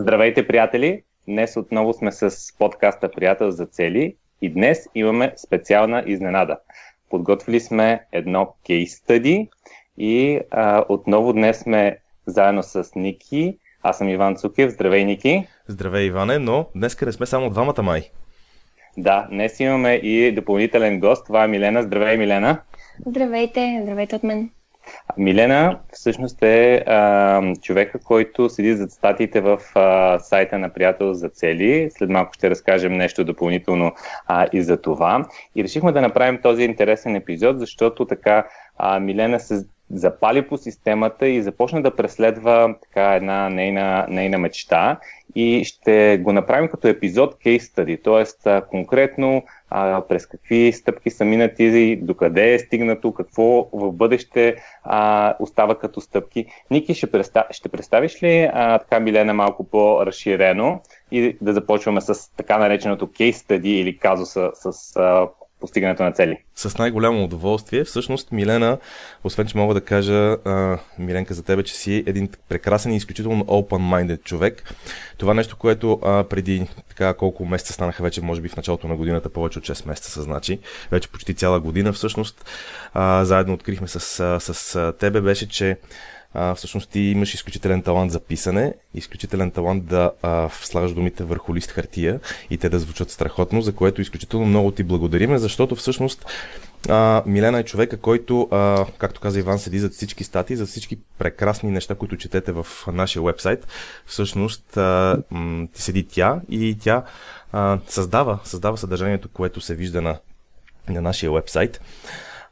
Здравейте, приятели! Днес отново сме с подкаста Приятел за цели и днес имаме специална изненада. Подготвили сме едно кейс стъди и а, отново днес сме заедно с Ники. Аз съм Иван Цукев. Здравей, Ники! Здравей, Иване, но днес не сме само двамата май. Да, днес имаме и допълнителен гост. Това е Милена. Здравей, Милена! Здравейте, здравейте от мен. Милена всъщност е а, човека, който седи зад статиите в а, сайта на Приятел за цели. След малко ще разкажем нещо допълнително а, и за това. И решихме да направим този интересен епизод, защото така а, Милена се запали по системата и започна да преследва така една нейна, нейна мечта и ще го направим като епизод case study, т.е. конкретно а, през какви стъпки са минати, докъде е стигнато, какво в бъдеще а, остава като стъпки. Ники, ще, представ, ще представиш ли а, така Милена малко по-разширено и да започваме с така нареченото case study или казуса с а, постигането на цели. С най-голямо удоволствие. Всъщност, Милена, освен че мога да кажа, а, Миленка, за тебе, че си един прекрасен и изключително open-minded човек. Това нещо, което а, преди така колко месеца станаха вече, може би в началото на годината, повече от 6 месеца се значи, вече почти цяла година всъщност, а, заедно открихме с, с, с тебе, беше, че а, всъщност ти имаш изключителен талант за писане, изключителен талант да а, слагаш думите върху лист хартия и те да звучат страхотно, за което изключително много ти благодариме, защото всъщност а, Милена е човека, който, а, както каза Иван, седи за всички статии, за всички прекрасни неща, които четете в нашия вебсайт. Всъщност а, м- седи тя и тя а, създава, създава съдържанието, което се вижда на, на нашия вебсайт.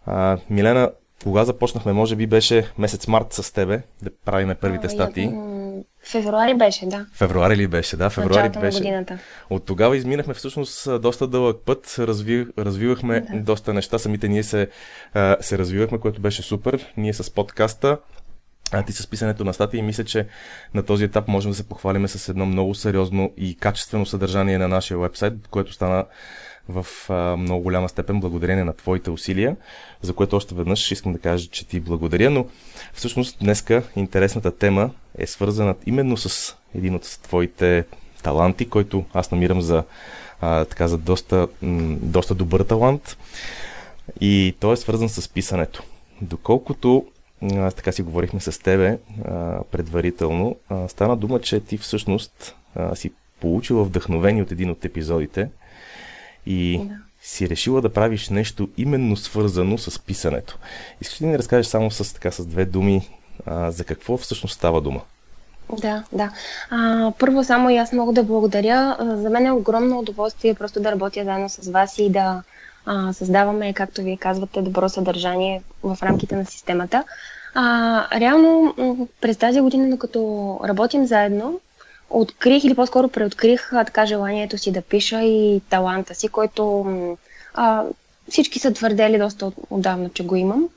А, Милена, кога започнахме? Може би беше месец март с тебе да правиме първите а, статии. Февруари беше, да. Февруари ли беше, да. Февруари Началото беше. На годината. От тогава изминахме всъщност доста дълъг път, разви, развивахме да. доста неща, самите ние се, се развивахме, което беше супер. Ние с подкаста а ти с писането на статии мисля, че на този етап можем да се похвалиме с едно много сериозно и качествено съдържание на нашия вебсайт, което стана в а, много голяма степен благодарение на твоите усилия, за което още веднъж искам да кажа, че ти благодаря, но всъщност днеска интересната тема е свързана именно с един от твоите таланти, който аз намирам за, а, така, за доста, м- доста добър талант и той е свързан с писането. Доколкото а, така си говорихме с тебе а, предварително, а, стана дума, че ти всъщност а, си получила вдъхновение от един от епизодите – и да. си решила да правиш нещо именно свързано с писането. Искаш ли да ни разкажеш само с, така, с две думи а, за какво всъщност става дума? Да, да. А, първо само и аз мога да благодаря. За мен е огромно удоволствие просто да работя заедно с вас и да а, създаваме, както вие казвате, добро съдържание в рамките на системата. А, реално през тази година, докато работим заедно, открих или по-скоро преоткрих така желанието си да пиша и таланта си, който а, всички са твърдели доста от, отдавна, че го имам.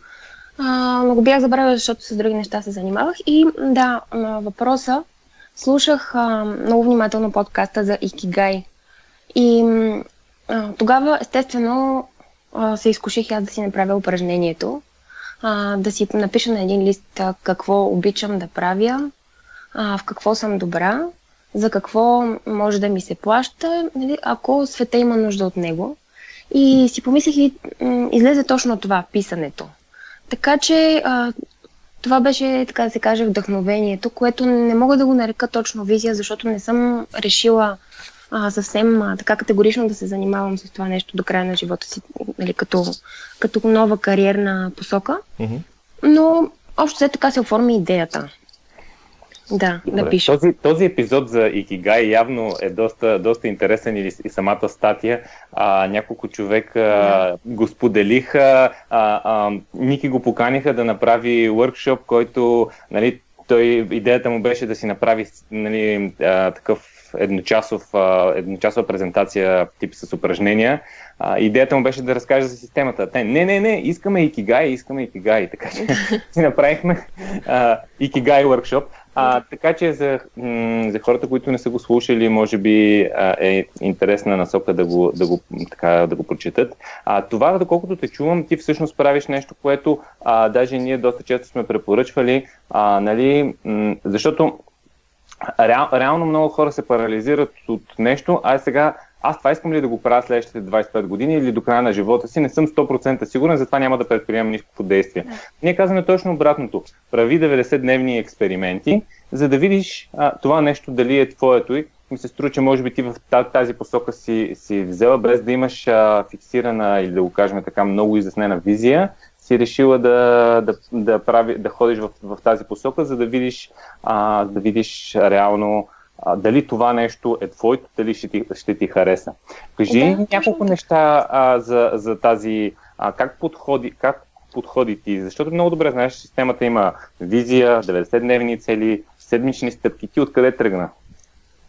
А, но го бях забравила, защото с други неща се занимавах. И да, на въпроса слушах а, много внимателно подкаста за Икигай. И а, тогава, естествено, а, се изкуших аз да си направя упражнението, а, да си напиша на един лист а, какво обичам да правя, а, в какво съм добра за какво може да ми се плаща, нали, ако света има нужда от него. И си помислих и излезе точно това, писането. Така че а, това беше, така да се каже, вдъхновението, което не мога да го нарека точно визия, защото не съм решила а, съвсем а, така категорично да се занимавам с това нещо до края на живота си, нали, като, като нова кариерна посока. Mm-hmm. Но общо все така се оформи идеята. Да, Добре. да пиша. Този, този епизод за Икигай явно е доста, доста интересен и, и самата статия. А, няколко човека да. го споделиха, а, а, Ники го поканиха да направи workshop, който нали, той, идеята му беше да си направи нали, а, такъв едночасов, едночасова презентация тип с упражнения. А, идеята му беше да разкаже за системата. Те, не, не, не, искаме Икигай, искаме Икигай. Така че си направихме Икигай workshop. А, така че за, за хората, които не са го слушали, може би е интересна насока да го, да го, така, да го прочитат. А, това, доколкото те чувам, ти всъщност правиш нещо, което а, даже ние доста често сме препоръчвали, а, нали, защото реал, реално много хора се парализират от нещо, а сега аз това искам ли да го правя следващите 25 години или до края на живота си, не съм 100% сигурен, затова няма да предприемам никакво действие. Да. Ние казваме точно обратното. Прави 90-дневни експерименти, за да видиш а, това нещо дали е твоето и ми се струва, че може би ти в тази посока си, си взела, без да имаш а, фиксирана или да го кажем така много изяснена визия, си решила да, да, да, прави, да ходиш в, в тази посока, за да видиш, а, да видиш реално а, дали това нещо е твоето, дали ще ти, ще ти хареса. Кажи да, няколко точно. неща а, за, за тази, а, как, подходи, как подходи ти, защото много добре знаеш, системата има визия, 90-дневни цели, седмични стъпки. Ти откъде тръгна?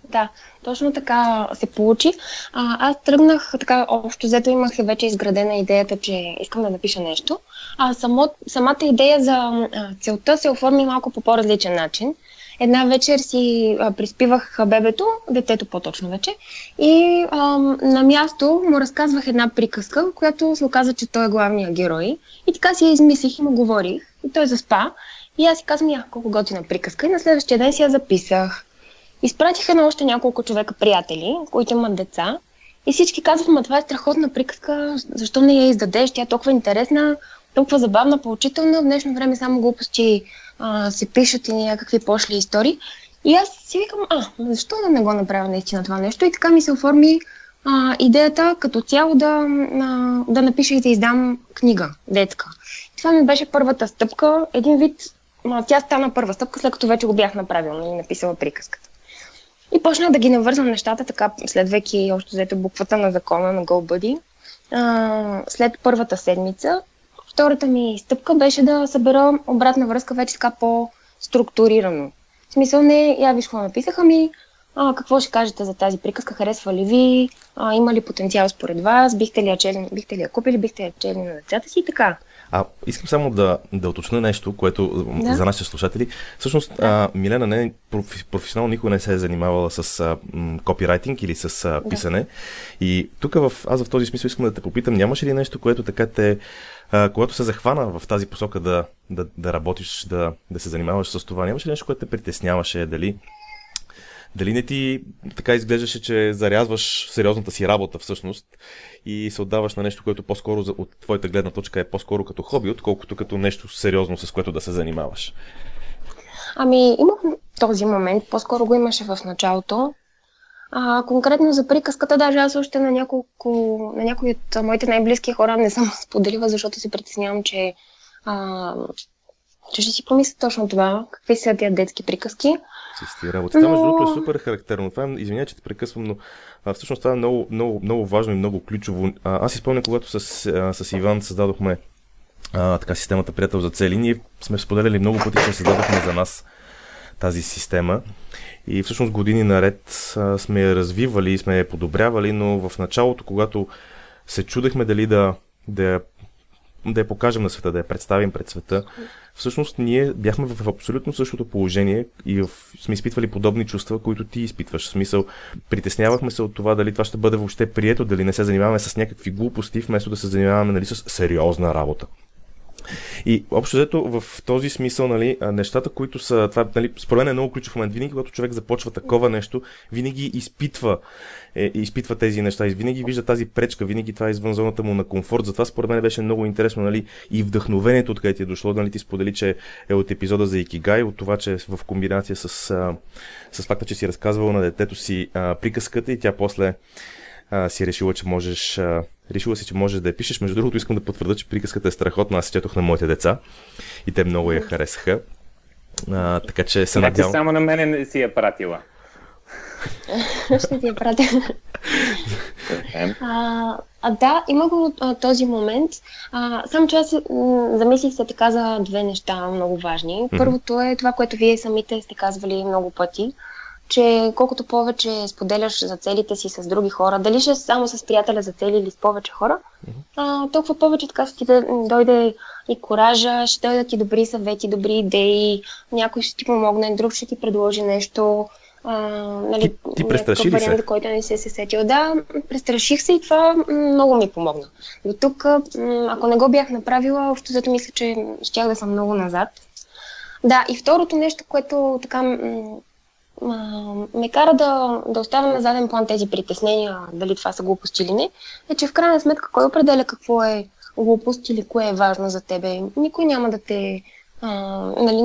Да, точно така се получи. А, аз тръгнах, така общо взето имах вече изградена идеята, че искам да напиша нещо. А само, самата идея за а, целта се оформи малко по по-различен начин. Една вечер си а, приспивах бебето, детето по-точно вече, и а, на място му разказвах една приказка, която се оказа, че той е главният герой. И така си я измислих и му говорих. И той заспа. И аз си казвам, я, колко готина приказка. И на следващия ден си я записах. Изпратиха на още няколко човека приятели, които имат деца. И всички казват, ма това е страхотна приказка, защо не я издадеш, тя е толкова интересна, толкова забавна, поучителна. В днешно време само глупости а, се пишат и някакви пошли истории. И аз си викам, а, защо да не го направя наистина това нещо? И така ми се оформи а, идеята като цяло да, а, да напиша и да издам книга, детска. Това ми беше първата стъпка. Един вид, а, тя стана първа стъпка, след като вече го бях направила и нали, написала приказката. И почнах да ги навързвам нещата, така следвайки още взето буквата на закона на GoBuddy. А, след първата седмица, втората ми стъпка беше да събера обратна връзка вече така по-структурирано. В смисъл не, я виж какво написаха ми, а, какво ще кажете за тази приказка, харесва ли ви, а, има ли потенциал според вас, бихте ли я, чели, бихте ли я купили, бихте я чели на децата си и така. А искам само да, да уточня нещо, което да. за нашите слушатели. Всъщност, да. а, Милена не профи, професионално никога не се е занимавала с а, м, копирайтинг или с а, писане. Да. И тук в, аз в този смисъл искам да те попитам, нямаш ли нещо, което така те, когато се захвана в тази посока да, да, да работиш, да, да се занимаваш с това, нямаш ли нещо, което те притесняваше, дали дали не ти така изглеждаше, че зарязваш сериозната си работа всъщност и се отдаваш на нещо, което по-скоро от твоята гледна точка е по-скоро като хоби, отколкото като нещо сериозно, с което да се занимаваш? Ами, имах този момент, по-скоро го имаше в началото. А, конкретно за приказката, даже аз още на, няколко, на някои от моите най-близки хора не съм споделила, защото се притеснявам, че, а, че ще си помисля точно това, какви са тия детски приказки. Чисти работи. Това, между другото, е супер характерно. Това е, извиня, че те прекъсвам, но а, всъщност това е много, много, много важно и много ключово. А, аз изпълня, когато с, а, с Иван създадохме а, така, системата Приятел за цели. Ние сме споделяли много пъти, че създадохме за нас тази система. И всъщност години наред сме я развивали, сме я подобрявали, но в началото, когато се чудехме дали да, да да я покажем на света, да я представим пред света. Всъщност ние бяхме в абсолютно същото положение и в, сме изпитвали подобни чувства, които ти изпитваш. В смисъл, притеснявахме се от това дали това ще бъде въобще прието, дали не се занимаваме с някакви глупости, вместо да се занимаваме нали, с сериозна работа. И общо взето в този смисъл, нали, нещата, които са, това нали, според мен е много ключов момент. Винаги, когато човек започва такова нещо, винаги изпитва, е, изпитва тези неща, винаги вижда тази пречка, винаги това е извън зоната му на комфорт. Затова според мен беше много интересно, нали, и вдъхновението, откъде ти е дошло, нали, ти сподели, че е от епизода за Икигай, от това, че в комбинация с, с факта, че си разказвал на детето си а, приказката и тя после а, си решила, че можеш а, решила си, че можеш да я пишеш. Между другото, искам да потвърда, че приказката е страхотна. Аз четох на моите деца и те много я харесаха. А, така че се значи надявам... само на мене не си я пратила. Ще ти я пратя. а, а, да, има го а, този момент. А, само че аз м- замислих се така за две неща много важни. Първото е това, което вие самите сте казвали много пъти че колкото повече споделяш за целите си с други хора, дали ще само с приятеля за цели или с повече хора, а, толкова повече така ще ти да дойде и коража, ще дойдат ти добри съвети, добри идеи, някой ще ти помогне, друг ще ти предложи нещо. А, нали, ти, ти престраши ли се? който не си се сетил. Да, престраших се и това много ми помогна. До тук, ако не го бях направила, общо зато мисля, че щях да съм много назад. Да, и второто нещо, което така ме кара да, да оставя на заден план тези притеснения, дали това са глупости или не, е, че в крайна сметка кой определя какво е глупост или кое е важно за тебе. Никой няма да те. А, нали,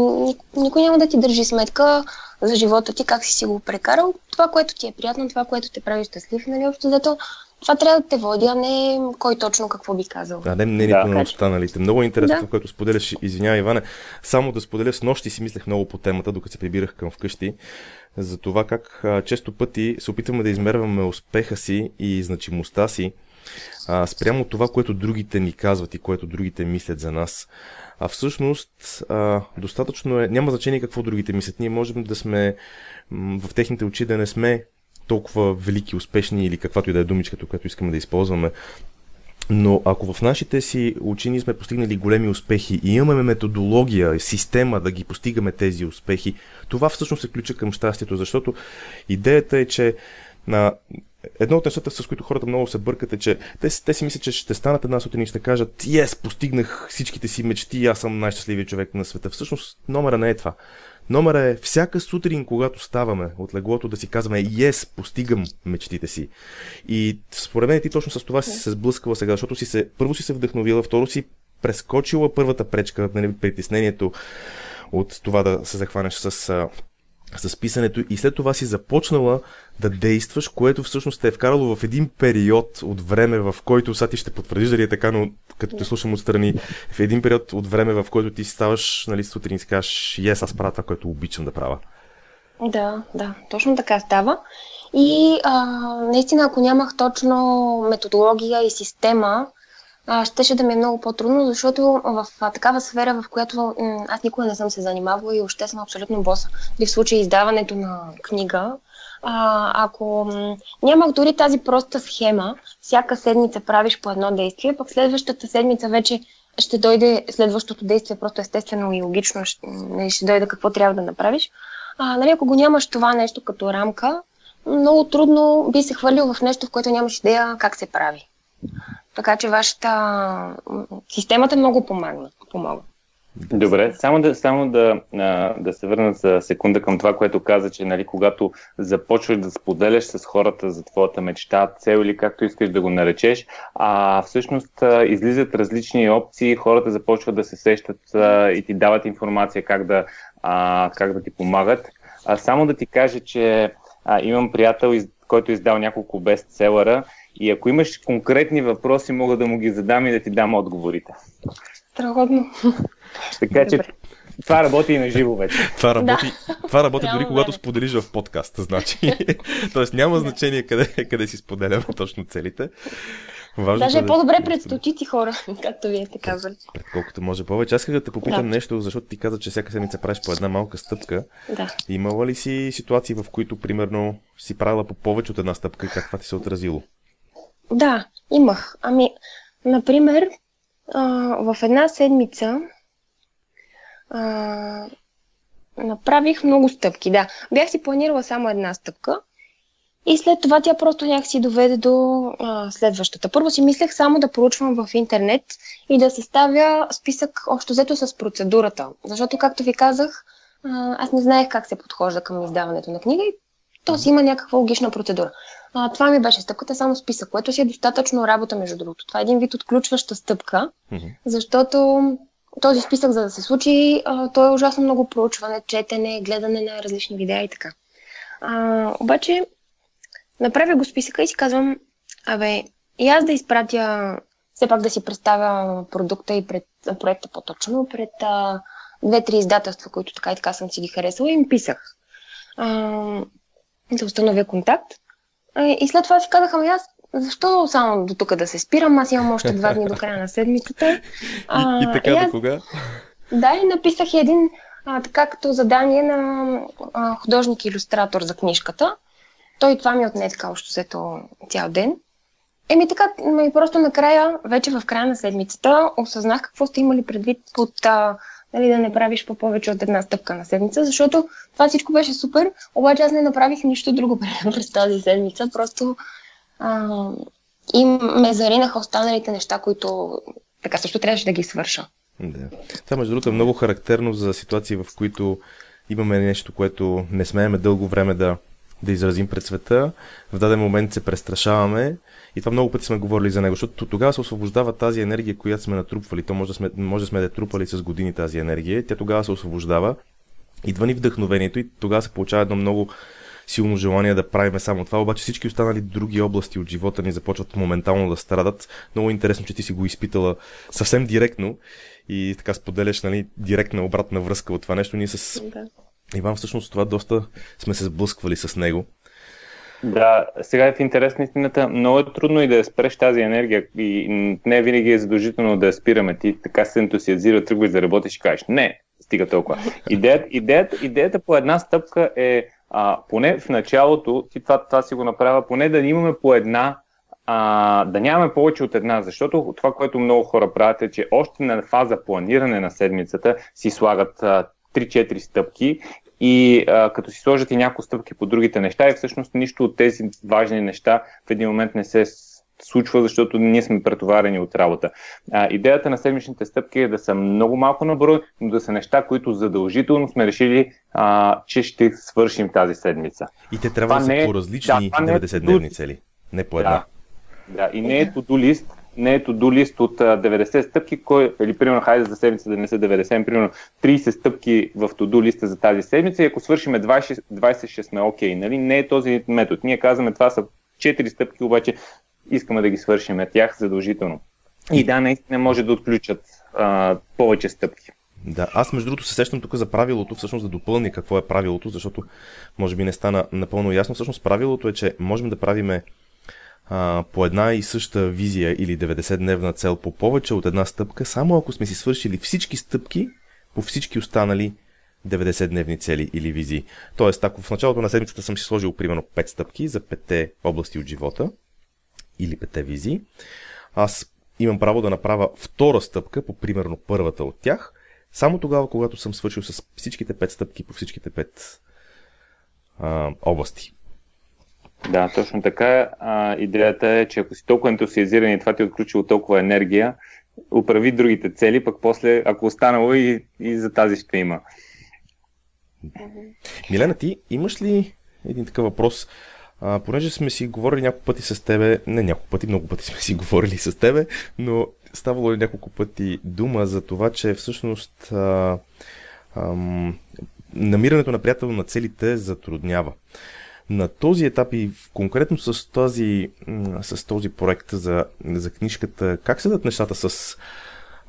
никой няма да ти държи сметка за живота ти, как си си го прекарал. Това, което ти е приятно, това, което те прави щастлив, нали, общо зато това трябва да те води, а не кой точно какво би казал. Да, не мнението да. на останалите. Много е интересно, да. което споделяш. Извинявай, Иване. Само да споделя с нощи си мислех много по темата, докато се прибирах към вкъщи за това как а, често пъти се опитваме да измерваме успеха си и значимостта си а, спрямо това, което другите ни казват и което другите мислят за нас. А всъщност, а, достатъчно е, няма значение какво другите мислят. Ние можем да сме в техните очи да не сме толкова велики, успешни или каквато и да е думичката, която искаме да използваме. Но ако в нашите си учени сме постигнали големи успехи и имаме методология, система да ги постигаме тези успехи, това всъщност се ключа към щастието, защото идеята е, че на едно от нещата, с които хората много се бъркат е, че те, те си мислят, че ще станат една сутрин и ще кажат, ес, постигнах всичките си мечти, аз съм най-щастливият човек на света. Всъщност номера не е това. Номера е всяка сутрин, когато ставаме от леглото, да си казваме Yes, постигам мечтите си. И според мен ти точно с това си се сблъскала сега, защото си се, първо си се вдъхновила, второ си прескочила първата пречка, нали, притеснението от това да се захванеш с с писането и след това си започнала да действаш, което всъщност те е вкарало в един период от време, в който сега ти ще потвърдиш дали е така, но като те слушам отстрани, в един период от време, в който ти ставаш, нали, сутрин и си кажеш, ес, аз правя това, което обичам да правя. Да, да, точно така става. И а, наистина, ако нямах точно методология и система, щеше да ми е много по-трудно, защото в такава сфера, в която аз никога не съм се занимавала и още съм абсолютно боса. Или в случай издаването на книга, а, ако нямах дори тази проста схема, всяка седмица правиш по едно действие, пък следващата седмица вече ще дойде следващото действие, просто естествено и логично ще, ще дойде какво трябва да направиш. А, нали, ако го нямаш това нещо като рамка, много трудно би се хвърлил в нещо, в което нямаш идея как се прави. Така че вашата системата много помага. помага. Добре, само да, само да, да се върна за секунда към това, което каза, че нали, когато започваш да споделяш с хората за твоята мечта, цел или както искаш да го наречеш, а всъщност излизат различни опции, хората започват да се сещат и ти дават информация как да, как да ти помагат. Само да ти кажа, че имам приятел, който е издал няколко бестселъра и ако имаш конкретни въпроси, мога да му ги задам и да ти дам отговорите. Страхотно. Така че това работи и на живо вече. Това работи, да. това работи дори когато споделиш в подкаст, значи. Тоест няма значение къде, къде си споделяме точно целите. Важно Даже е по-добре пред стотици хора, както вие сте казвали. Колкото може повече. Аз исках да те попитам да. нещо, защото ти каза, че всяка седмица правиш по една малка стъпка. Да. Имала ли си ситуации, в които, примерно, си правила по повече от една стъпка и как това ти се е отразило? Да, имах. Ами, например, а, в една седмица а, направих много стъпки. Да, бях си планирала само една стъпка и след това тя просто някак си доведе до а, следващата. Първо си мислех само да проучвам в интернет и да съставя списък общо взето с процедурата. Защото, както ви казах, аз не знаех как се подхожда към издаването на книга и то си има някаква логична процедура. А, това ми беше стъпката, само списък, което си е достатъчно работа, между другото. Това е един вид отключваща стъпка, mm-hmm. защото този списък, за да се случи, а, то е ужасно много проучване, четене, гледане на различни видеа и така. А, обаче, направя го списъка и си казвам, абе, и аз да изпратя, все пак да си представя продукта и пред проекта по-точно, пред две-три издателства, които така и така съм си ги харесала и им писах. А, да установя контакт. И след това си казах, ами аз защо само до тук да се спирам? Аз имам още два дни до края на седмицата. А, и, и така и аз, до кога? Да, и написах един а, така като задание на а, художник-иллюстратор за книжката. Той това ми отне така още взето цял ден. Еми така, и просто накрая, вече в края на седмицата, осъзнах какво сте имали предвид под а, нали, да не правиш по повече от една стъпка на седмица, защото това всичко беше супер, обаче аз не направих нищо друго през тази седмица, просто а, и ме заринаха останалите неща, които така също трябваше да ги свърша. Да. Това, между другото, е много характерно за ситуации, в които имаме нещо, което не смееме дълго време да, да изразим пред света, в даден момент се престрашаваме и това много пъти сме говорили за него, защото тогава се освобождава тази енергия, която сме натрупвали. То може да сме, може да сме трупали с години тази енергия. Тя тогава се освобождава. Идва ни вдъхновението и тогава се получава едно много силно желание да правиме само това, обаче всички останали други области от живота ни започват моментално да страдат. Много интересно, че ти си го изпитала съвсем директно и така споделяш нали, директна обратна връзка от това нещо. Ние с да. Иван всъщност това доста сме се сблъсквали с него. Да, сега е в интерес на истината. Много е трудно и да спреш тази енергия и не винаги е задължително да я спираме. Ти така се ентусиазира, тръгваш да работиш и кажеш не, стига толкова. Идеята, идеята, идеята по една стъпка е а, поне в началото, ти това, това си го направя, поне да имаме по една а, да нямаме повече от една, защото това, което много хора правят е, че още на фаза планиране на седмицата си слагат а, 3-4 стъпки и а, като си сложат и някои стъпки по другите неща и всъщност нищо от тези важни неща в един момент не се случва, защото ние сме претоварени от работа. А, идеята на седмичните стъпки е да са много малко на брой, но да са неща, които задължително сме решили, а, че ще свършим тази седмица. И те трябва това да са по различни да, 90-дневни е цели, не по една. Да, да, и не е to-do list, не е to-do list от 90 стъпки, кой, или примерно, хайде за седмица да не са 90, примерно 30 стъпки в to-do листа за тази седмица и ако свършиме 20, 20 ще сме окей, okay, нали? Не е този метод. Ние казваме, това са 4 стъпки, обаче искаме да ги свършим тях задължително. И да, наистина може да отключат а, повече стъпки. Да, аз между другото се сещам тук за правилото, всъщност да допълня какво е правилото, защото може би не стана напълно ясно. Всъщност правилото е, че можем да правиме а, по една и съща визия или 90-дневна цел по повече от една стъпка, само ако сме си свършили всички стъпки по всички останали 90-дневни цели или визии. Тоест, ако в началото на седмицата съм си сложил примерно 5 стъпки за 5 области от живота или 5 визии, аз имам право да направя втора стъпка по примерно първата от тях, само тогава, когато съм свършил с всичките 5 стъпки по всичките 5 а, области. Да, точно така. А, идеята е, че ако си толкова ентусиазиран и това ти е отключило толкова енергия, управи другите цели, пък после, ако останало и, и за тази ще има. Милена, ти имаш ли един такъв въпрос? А, понеже сме си говорили няколко пъти с тебе, не няколко пъти, много пъти сме си говорили с тебе, но ставало ли няколко пъти дума за това, че всъщност а, ам, намирането на приятел на целите затруднява. На този етап и конкретно с този, с този проект за, за книжката, как седат нещата с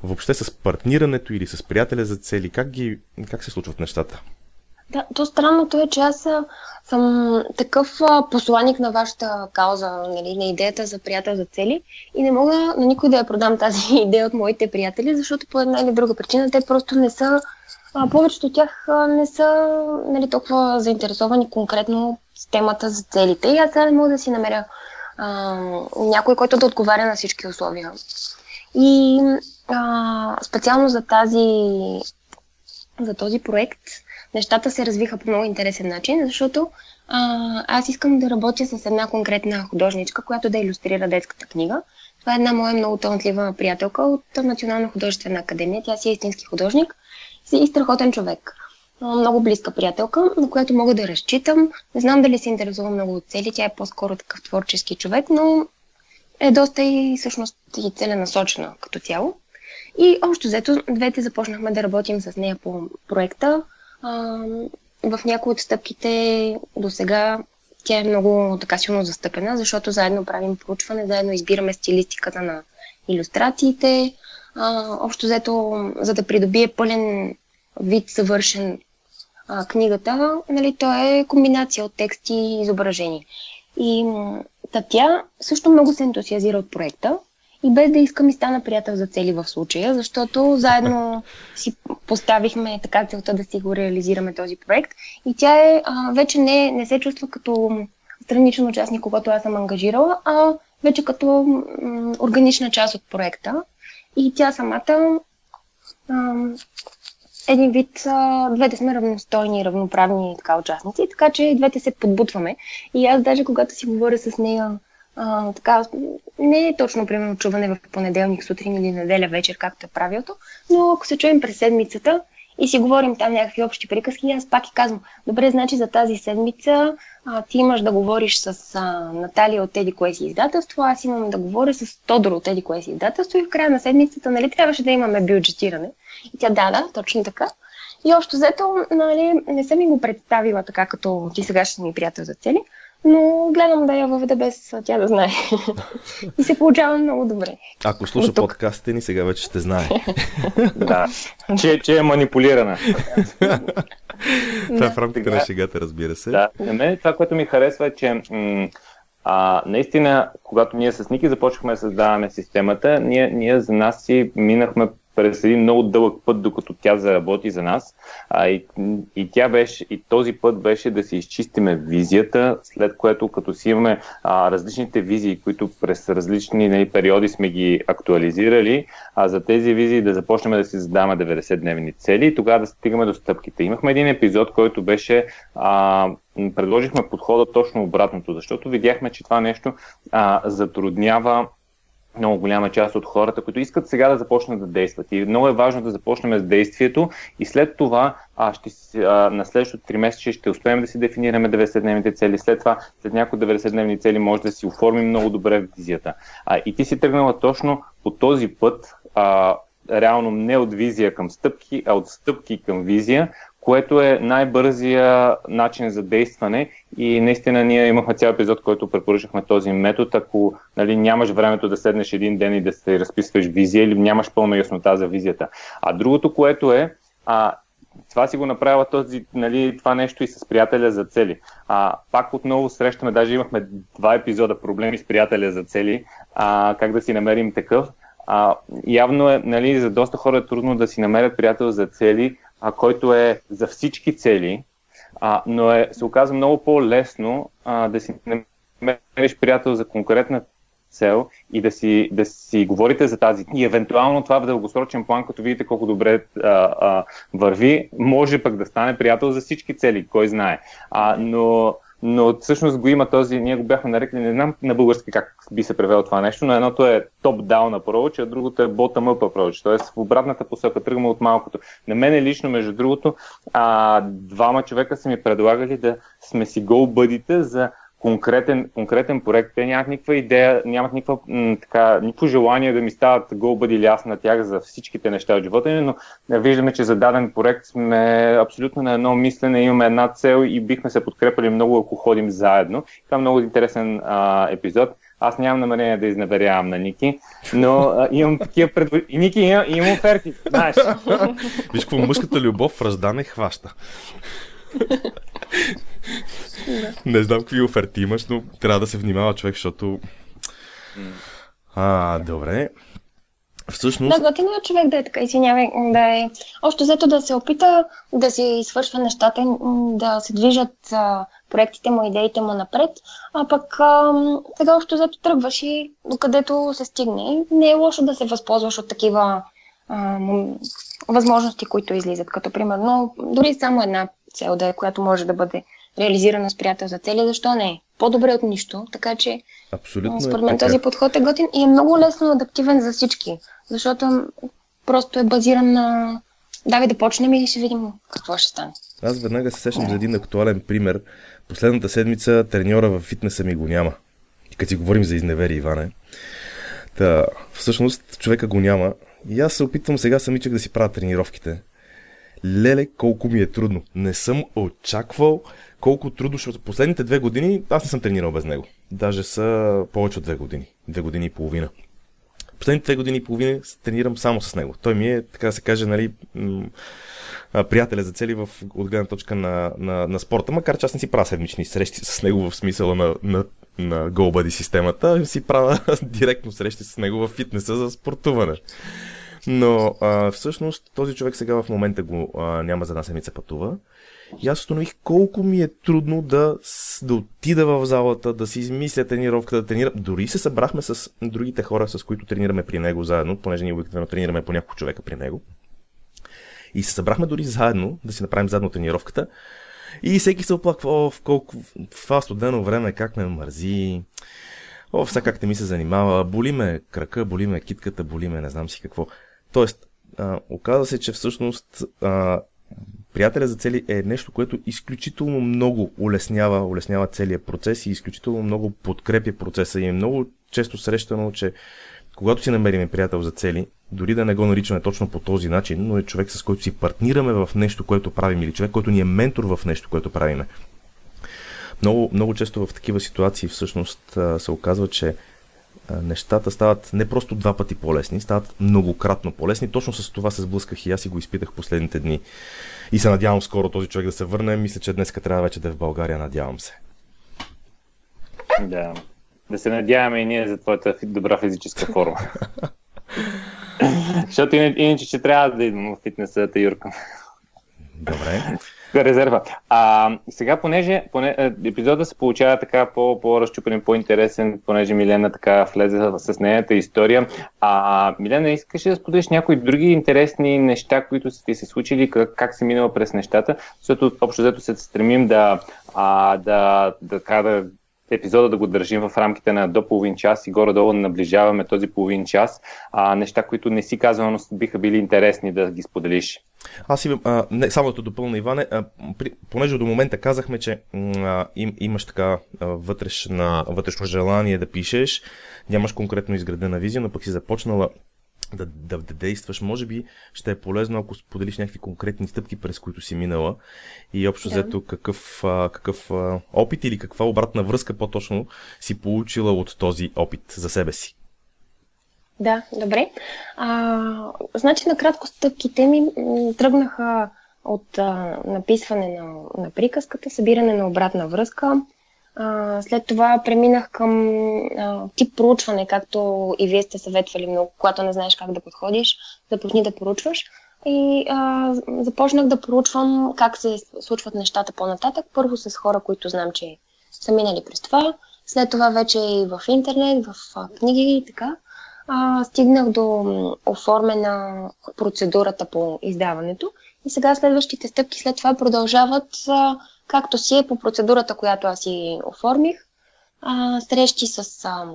въобще с партнирането или с приятеля за цели? Как, ги, как се случват нещата? Да, то странното е, че аз съм такъв посланник на вашата кауза, нали, на идеята за приятел за цели и не мога на никой да я продам тази идея от моите приятели, защото по една или друга причина те просто не са, а, повечето от тях не са нали, толкова заинтересовани конкретно с темата за целите. И аз сега не мога да си намеря а, някой, който да отговаря на всички условия. И а, специално за тази за този проект нещата се развиха по много интересен начин, защото а, аз искам да работя с една конкретна художничка, която да иллюстрира детската книга. Това е една моя много талантлива приятелка от Национална художествена академия. Тя си е истински художник и страхотен човек много близка приятелка, на която мога да разчитам. Не знам дали се интересува много от цели, тя е по-скоро такъв творчески човек, но е доста и всъщност и целенасочена като цяло. И общо взето, двете започнахме да работим с нея по проекта. В някои от стъпките до сега тя е много така силно застъпена, защото заедно правим проучване, заедно избираме стилистиката на иллюстрациите. А, общо взето, за да придобие пълен вид съвършен а, книгата, нали, то е комбинация от текст и изображение. И та тя също много се ентусиазира от проекта и без да искам и стана приятел за цели в случая, защото заедно си поставихме така целта да си го реализираме този проект и тя е, а, вече не, не се чувства като страничен участник, когато аз съм ангажирала, а вече като м- органична част от проекта. И тя самата един вид, а, двете сме равностойни, равноправни така участници, така че двете се подбутваме. И аз даже когато си говоря с нея, а, така, не е точно, примерно, чуване в понеделник сутрин или неделя вечер, както е правилото, но ако се чуем през седмицата и си говорим там някакви общи приказки и аз пак и казвам, добре, значи за тази седмица а, ти имаш да говориш с а, Наталия от Еди кое си издателство, аз имам да говоря с Тодор от Еди кое си издателство и в края на седмицата, нали, трябваше да имаме бюджетиране. И тя да, да, точно така. И общо взето, нали, не съм ми го представила така, като ти сега ще ми приятел за цели, но гледам да я въведа без тя да знае. и се получава много добре. Ако слуша подкастите ни, сега вече ще знае. да, че, че е манипулирана. това е в рамките на шегата, разбира се. Да, на мен това, което ми харесва е, че м- а, наистина, когато ние с Ники започнахме да създаваме системата, ние, ние за нас си минахме през един много дълъг път, докато тя заработи за нас. А, и, и тя беше, и този път беше да си изчистиме визията, след което като си имаме а, различните визии, които през различни нали, периоди сме ги актуализирали, а за тези визии да започнем да си задаваме 90-дневни цели и тогава да стигаме до стъпките. Имахме един епизод, който беше а, предложихме подхода точно обратното, защото видяхме, че това нещо а, затруднява много голяма част от хората, които искат сега да започнат да действат. И много е важно да започнем с действието и след това а, ще, а, на следващото 3 месеца ще успеем да си дефинираме 90-дневните цели. След това, след някои 90-дневни цели, може да си оформим много добре визията. А, и ти си тръгнала точно по този път, а, реално не от визия към стъпки, а от стъпки към визия, което е най-бързия начин за действане и наистина ние имахме цял епизод, който препоръчахме този метод. Ако нали, нямаш времето да седнеш един ден и да се разписваш визия или нямаш пълна яснота за визията. А другото, което е, а, това си го направила този, нали, това нещо и с приятеля за цели. А, пак отново срещаме, даже имахме два епизода проблеми с приятеля за цели, а, как да си намерим такъв. А, явно е, нали, за доста хора е трудно да си намерят приятел за цели, а, който е за всички цели, а, но е, се оказва много по-лесно а, да си намериш приятел за конкретна цел и да си, да си говорите за тази. И евентуално това в дългосрочен план, като видите колко добре а, а, върви, може пък да стане приятел за всички цели, кой знае. А, но но всъщност го има този, ние го бяхме нарекли, не знам на български как би се превело това нещо, но едното е топ-даун approach, а другото е bottom-up approach, т.е. в обратната посока, тръгваме от малкото. На мен лично, между другото, а, двама човека са ми предлагали да сме си go бъдите за конкретен, конкретен проект. Те нямат никаква идея, нямат никаква, м, така, никакво желание да ми стават гол бъди аз на тях за всичките неща от живота ми, но виждаме, че за даден проект сме абсолютно на едно мислене, имаме една цел и бихме се подкрепили много, ако ходим заедно. Това е много интересен а, епизод. Аз нямам намерение да изневерявам на Ники, но а, имам такива предложения. Ники имам, имам оферти, знаеш. Виж какво мъжката любов в раздане хваща. Не знам какви оферти имаш, но трябва да се внимава човек, защото... А, добре. Всъщност... Да, готино е човек да е така, извинявай, да е... Още взето да се опита да си свършва нещата, да се движат а, проектите му, идеите му напред, а пък а, сега още взето тръгваш и докъдето се стигне. Не е лошо да се възползваш от такива а, възможности, които излизат, като примерно дори само една цел да е, която може да бъде реализирана с приятел за цели, защо не? По-добре от нищо, така че Абсолютно според мен е този подход е готин и е много лесно адаптивен за всички, защото просто е базиран на давай да почнем и ще видим какво ще стане. Аз веднага се сещам за един актуален пример. Последната седмица треньора в фитнеса ми го няма. И като си говорим за изневери, Иване. Та, всъщност човека го няма. И аз се опитвам сега самичък да си правя тренировките. Леле, колко ми е трудно. Не съм очаквал колко трудно, защото последните две години аз не съм тренирал без него. Даже са повече от две години. Две години и половина. Последните две години и половина тренирам само с него. Той ми е, така да се каже, нали, приятеля за цели в, от гледна точка на, на, на спорта, макар че аз не си правя седмични срещи с него в смисъла на, на, на GoBuddy системата, си правя директно срещи с него в фитнеса за спортуване. Но а, всъщност този човек сега в момента го а, няма за една седмица пътува. И аз установих колко ми е трудно да, да отида в залата, да си измисля тренировката, да тренирам. Дори се събрахме с другите хора, с които тренираме при него заедно, понеже ние обикновено тренираме по няколко човека при него. И се събрахме дори заедно, да си направим заедно тренировката. И всеки се оплаква, о, в колко това студено време, как ме мързи. О, сега как не ми се занимава, боли ме крака, боли ме китката, боли ме не знам си какво. Тоест, а, оказа се, че всъщност а, приятеля за цели е нещо, което изключително много улеснява, улеснява целият процес и изключително много подкрепя процеса и е много често срещано, че когато си намерим приятел за цели, дори да не го наричаме точно по този начин, но е човек с който си партнираме в нещо, което правим или човек, който ни е ментор в нещо, което правиме. Много, много често в такива ситуации всъщност се оказва, че нещата стават не просто два пъти по-лесни, стават многократно по-лесни. Точно с това се сблъсках и аз и го изпитах последните дни. И се надявам скоро този човек да се върне. Мисля, че днес трябва вече да е в България. Надявам се. Да. Да се надяваме и ние за твоята добра физическа форма. Защото иначе, че трябва да идвам в фитнеса, Юрка. Добре резерва. А, сега, понеже, поне, е, епизода се получава така по, по-разчупен, по-интересен, понеже Милена така влезе с нейната история. А, Милена, искаш ли да споделиш някои други интересни неща, които са ти се случили, как, как си минала през нещата, защото общо взето се стремим да, а, да, да, да, да епизода да го държим в рамките на до половин час и горе-долу наближаваме този половин час. А, неща, които не си казвам, но биха били интересни да ги споделиш. Аз имам, а, не, само да допълня, Иване, а, при, понеже до момента казахме, че а, им, имаш така вътрешна, вътрешно желание да пишеш, нямаш конкретно изградена визия, но пък си започнала да, да, да действаш, може би ще е полезно, ако споделиш някакви конкретни стъпки, през които си минала и общо да. взето какъв, а, какъв а, опит или каква обратна връзка по-точно си получила от този опит за себе си. Да, добре. А, значи, накратко стъпките ми тръгнаха от а, написване на, на приказката, събиране на обратна връзка. След това преминах към а, тип проучване, както и вие сте съветвали много, когато не знаеш как да подходиш, започни да проучваш. И а, започнах да проучвам как се случват нещата по-нататък. Първо с хора, които знам, че са минали през това. След това вече и в интернет, в а, книги и така а, стигнах до оформена процедурата по издаването. И сега следващите стъпки след това продължават а, както си е по процедурата, която аз си оформих. А, срещи с а,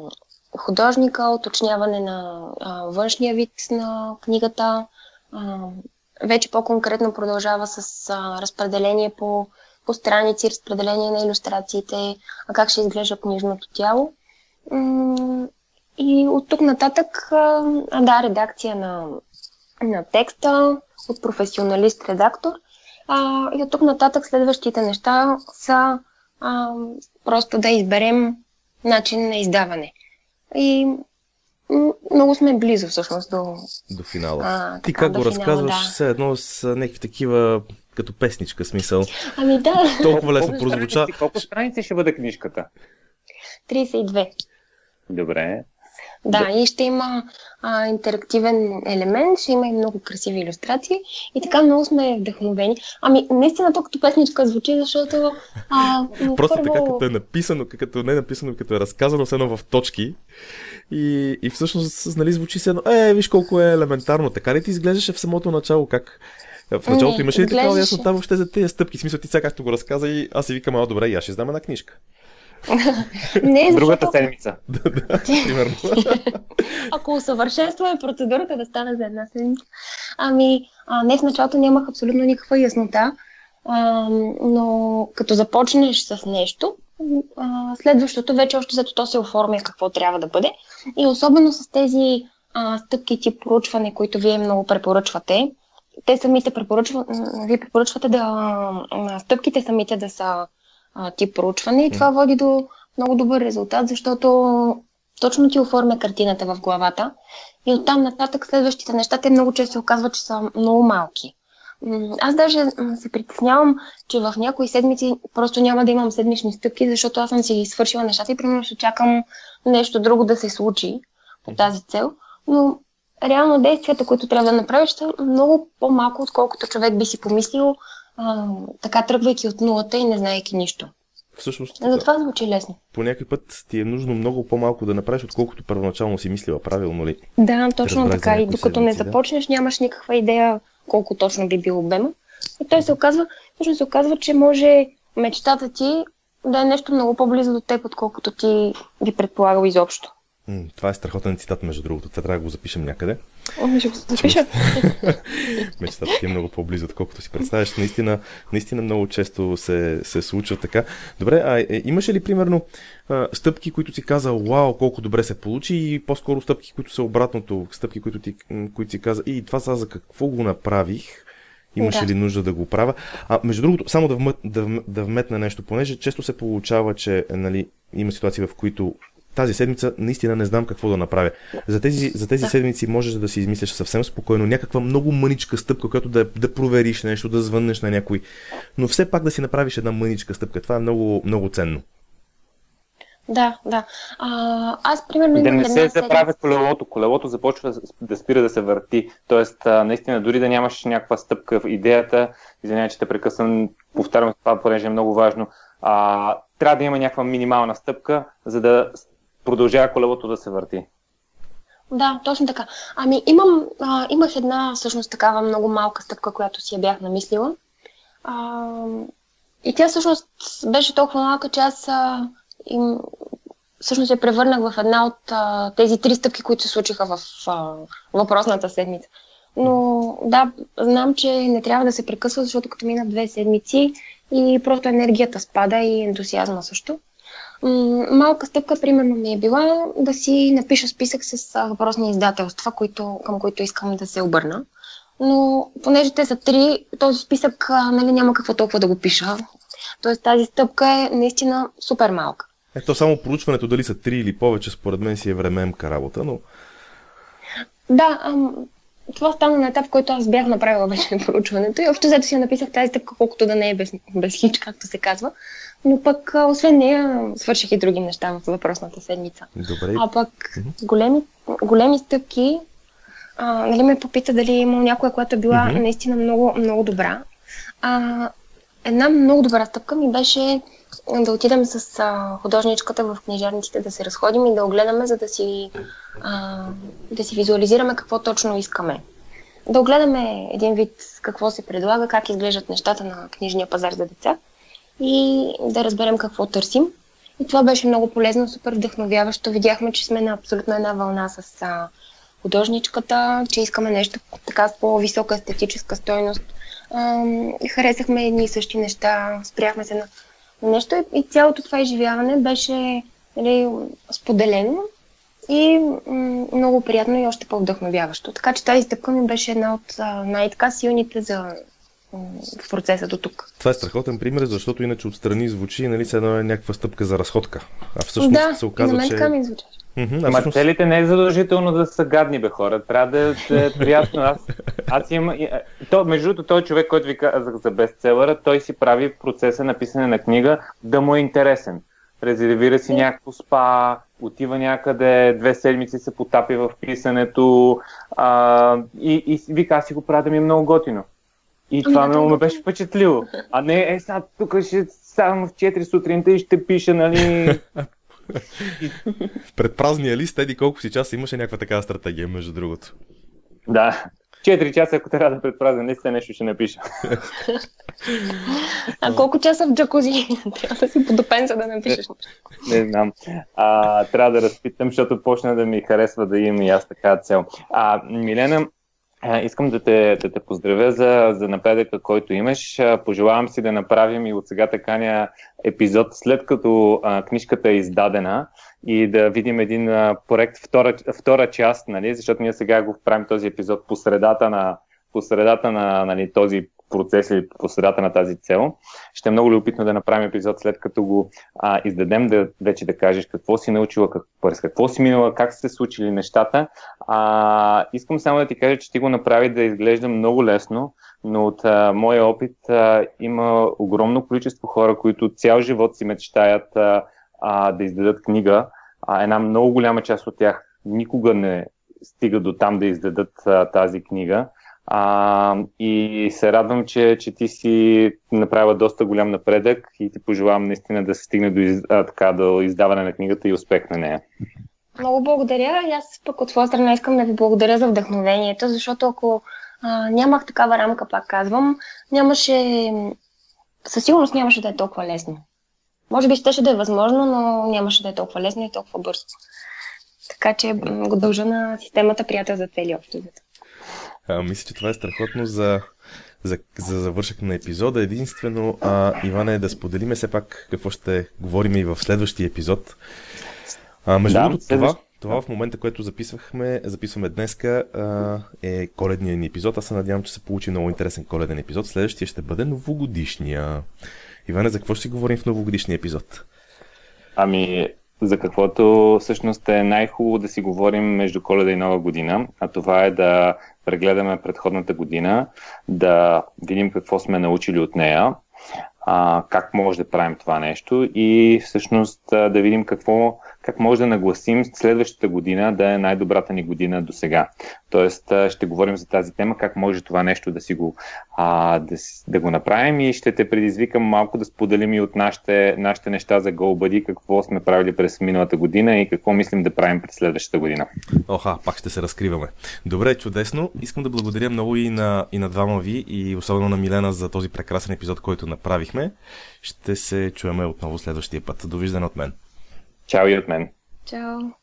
художника, уточняване на а, външния вид на книгата. А, вече по-конкретно продължава с а, разпределение по, по страници, разпределение на иллюстрациите, а как ще изглежда книжното тяло. И от тук нататък, да, редакция на, на текста от професионалист-редактор. А, и от тук нататък следващите неща са а, просто да изберем начин на издаване. И много сме близо всъщност до... До финала. А, Ти как го разказваш да. все едно с някакви такива като песничка смисъл. Ами да. Толкова лесно прозвуча. Колко страници ще бъде книжката? 32. Добре. Да, и ще има а, интерактивен елемент, ще има и много красиви иллюстрации и така много сме вдъхновени. Ами, наистина то като песничка звучи, защото... А, Просто първо... така като е написано, като не е написано, като е разказано все едно в точки и, и всъщност нали, звучи се едно, е, виж колко е елементарно. Така ли ти изглеждаше в самото начало? Как, в началото имаше ли такава яснота въобще за тези стъпки? В смисъл ти сега както го разказа и аз си викам, а добре, и аз ще издам една книжка. Не. Другата седмица. примерно. Ако усъвършенстваме процедурата да стане за една седмица. Ами, а, не в началото нямах абсолютно никаква яснота, а, но като започнеш с нещо, а, следващото вече още зато то се оформя какво трябва да бъде. И особено с тези а, стъпки тип проучване, които вие много препоръчвате, те самите препоръчват, вие препоръчвате да стъпките самите да са а, тип проучване и това води до много добър резултат, защото точно ти оформя картината в главата и оттам нататък следващите неща, те много често се оказват, че са много малки. Аз даже се притеснявам, че в някои седмици просто няма да имам седмични стъпки, защото аз съм си свършила нещата и примерно ще чакам нещо друго да се случи по тази цел. Но реално действията, които трябва да направиш, са много по-малко, отколкото човек би си помислил, а, така тръгвайки от нулата и не знаеки нищо. Всъщност. За това звучи лесно. По някакъв път ти е нужно много по-малко да направиш, отколкото първоначално си мислила. Правилно ли? Да, точно Разбрах така. И докато седмици, не започнеш, да? нямаш никаква идея колко точно би бил обема. И той се оказва, точно се оказва, че може мечтата ти да е нещо много по-близо до теб, отколкото ти би предполагал изобщо. М, това е страхотен цитат, между другото. Това трябва да го запишем някъде. О, ще го запиша. Мечтата ти е много по-близо, отколкото си представяш. Наистина, наистина много често се, се случва така. Добре, а е, имаше ли примерно стъпки, които си казал, вау, колко добре се получи и по-скоро стъпки, които са обратното, стъпки, които, ти, които си каза, и това са за какво го направих, Имаше да. ли нужда да го правя? А между другото, само да, вмет, да, да вметна нещо, понеже често се получава, че нали, има ситуации, в които тази седмица наистина не знам какво да направя. За тези, за тези да. седмици можеш да си измислиш съвсем спокойно някаква много мъничка стъпка, която да, да провериш нещо, да звъннеш на някой. Но все пак да си направиш една мъничка стъпка. Това е много, много ценно. Да, да. А, аз примерно. Да не се забравя колелото. Колелото започва да спира да се върти. Тоест, а, наистина, дори да нямаш някаква стъпка в идеята, извинявай, че те прекъсвам, повтарям това, понеже е много важно. А, трябва да има някаква минимална стъпка, за да продължава колелото да се върти. Да, точно така. Ами имам, а, имах една всъщност такава много малка стъпка, която си я бях намислила. А, и тя всъщност беше толкова малка, че аз а, им, всъщност я превърнах в една от а, тези три стъпки, които се случиха в а, въпросната седмица. Но да, знам, че не трябва да се прекъсва, защото като минат две седмици и просто енергията спада и ентусиазма също малка стъпка, примерно, ми е била да си напиша списък с въпросни издателства, които, към които искам да се обърна. Но понеже те са три, този списък нали, няма какво толкова да го пиша. Тоест тази стъпка е наистина супер малка. Ето само проучването дали са три или повече, според мен си е времемка работа, но... Да, ам, това стана на етап, който аз бях направила вече проучването и общо взето си написах тази стъпка, колкото да не е без, без хич, както се казва. Но пък, освен нея, свърших и други неща в въпросната седмица. Добре. А пък големи, големи стъпки, а, нали ме попита дали е имал някоя, която е била mm-hmm. наистина много, много добра. А, една много добра стъпка ми беше да отидем с а, художничката в книжарниците да се разходим и да огледаме, за да си, а, да си визуализираме какво точно искаме. Да огледаме един вид какво се предлага, как изглеждат нещата на книжния пазар за деца и да разберем какво търсим. И това беше много полезно, супер вдъхновяващо. Видяхме, че сме на абсолютно една вълна с а, художничката, че искаме нещо така с по-висока естетическа стойност. А, харесахме едни и същи неща, спряхме се на, нещо и, цялото това изживяване беше нали, споделено и м- много приятно и още по-вдъхновяващо. Така че тази стъпка ми беше една от най-така силните за в процеса до тук. Това е страхотен пример, защото иначе отстрани звучи, нали, се едно е някаква стъпка за разходка. А всъщност да, се оказва, на мен че... ми звучи. Mm-hmm, Ама всъщност... целите не е задължително да са гадни, бе хора. Трябва да, да е приятно. Аз, аз имам... То, между другото, той човек, който ви казах за бестселъра, той си прави процеса на писане на книга да му е интересен. Резервира си някакво спа, отива някъде, две седмици се потапи в писането а, и, и вика, аз си го правя да ми е много готино. И това много ме беше впечатлило. А не, е, сега тук ще само в 4 сутринта и ще пиша, нали... Пред празния лист, еди колко си часа имаше някаква такава стратегия, между другото. Да. 4 часа, ако трябва да предпразен лист, нещо ще напиша. а колко часа в джакузи? трябва да си подопен, за да напишеш. Не, не знам. А, трябва да разпитам, защото почна да ми харесва да имам и аз така цел. А, Милена, Искам да те, да те поздравя за, за напредъка, който имаш. Пожелавам си да направим и от сега такания епизод, след като а, книжката е издадена и да видим един а, проект, втора, втора част, нали, защото ние сега го правим този епизод по средата на, по средата на нали, този процес или по средата на тази цел. Ще е много любопитно да направим епизод след като го а, издадем, да вече да кажеш какво си научила, как, през какво си минала, как са се случили нещата. А, искам само да ти кажа, че ти го направи да изглежда много лесно, но от а, моя опит а, има огромно количество хора, които цял живот си мечтаят а, а, да издадат книга. А, една много голяма част от тях никога не стига до там да издадат а, тази книга. А, и се радвам, че, че ти си направила доста голям напредък и ти пожелавам наистина да се стигне до, а, така, до издаване на книгата и успех на нея. Много благодаря и аз пък от своя страна искам да ви благодаря за вдъхновението, защото ако а, нямах такава рамка, пак казвам, нямаше, със сигурност нямаше да е толкова лесно. Може би щеше да е възможно, но нямаше да е толкова лесно и толкова бързо. Така че го дължа на системата приятел за цели общо. А, мисля, че това е страхотно за, за, за завършък на епизода. Единствено, а, Иване, да споделиме все пак какво ще говорим и в следващия епизод. А, между да, другото, това, това в момента, което записвахме, записваме днеска, е коледният ни епизод. Аз се надявам, че се получи много интересен коледен епизод. Следващия ще бъде новогодишния. Иване, за какво ще си говорим в новогодишния епизод? Ами, за каквото всъщност е най-хубаво да си говорим между коледа и нова година, а това е да прегледаме предходната година, да видим какво сме научили от нея, а, как може да правим това нещо и всъщност да видим какво как може да нагласим следващата година да е най-добрата ни година до сега. Тоест ще говорим за тази тема, как може това нещо да си го, а, да, да го направим и ще те предизвикам малко да споделим и от нашите, нашите неща за GoBuddy, какво сме правили през миналата година и какво мислим да правим през следващата година. Оха, пак ще се разкриваме. Добре, чудесно. Искам да благодаря много и на, и на двама ви и особено на Милена за този прекрасен епизод, който направихме. Ще се чуеме отново следващия път. Довиждане от мен. Чао и от мен. Чао.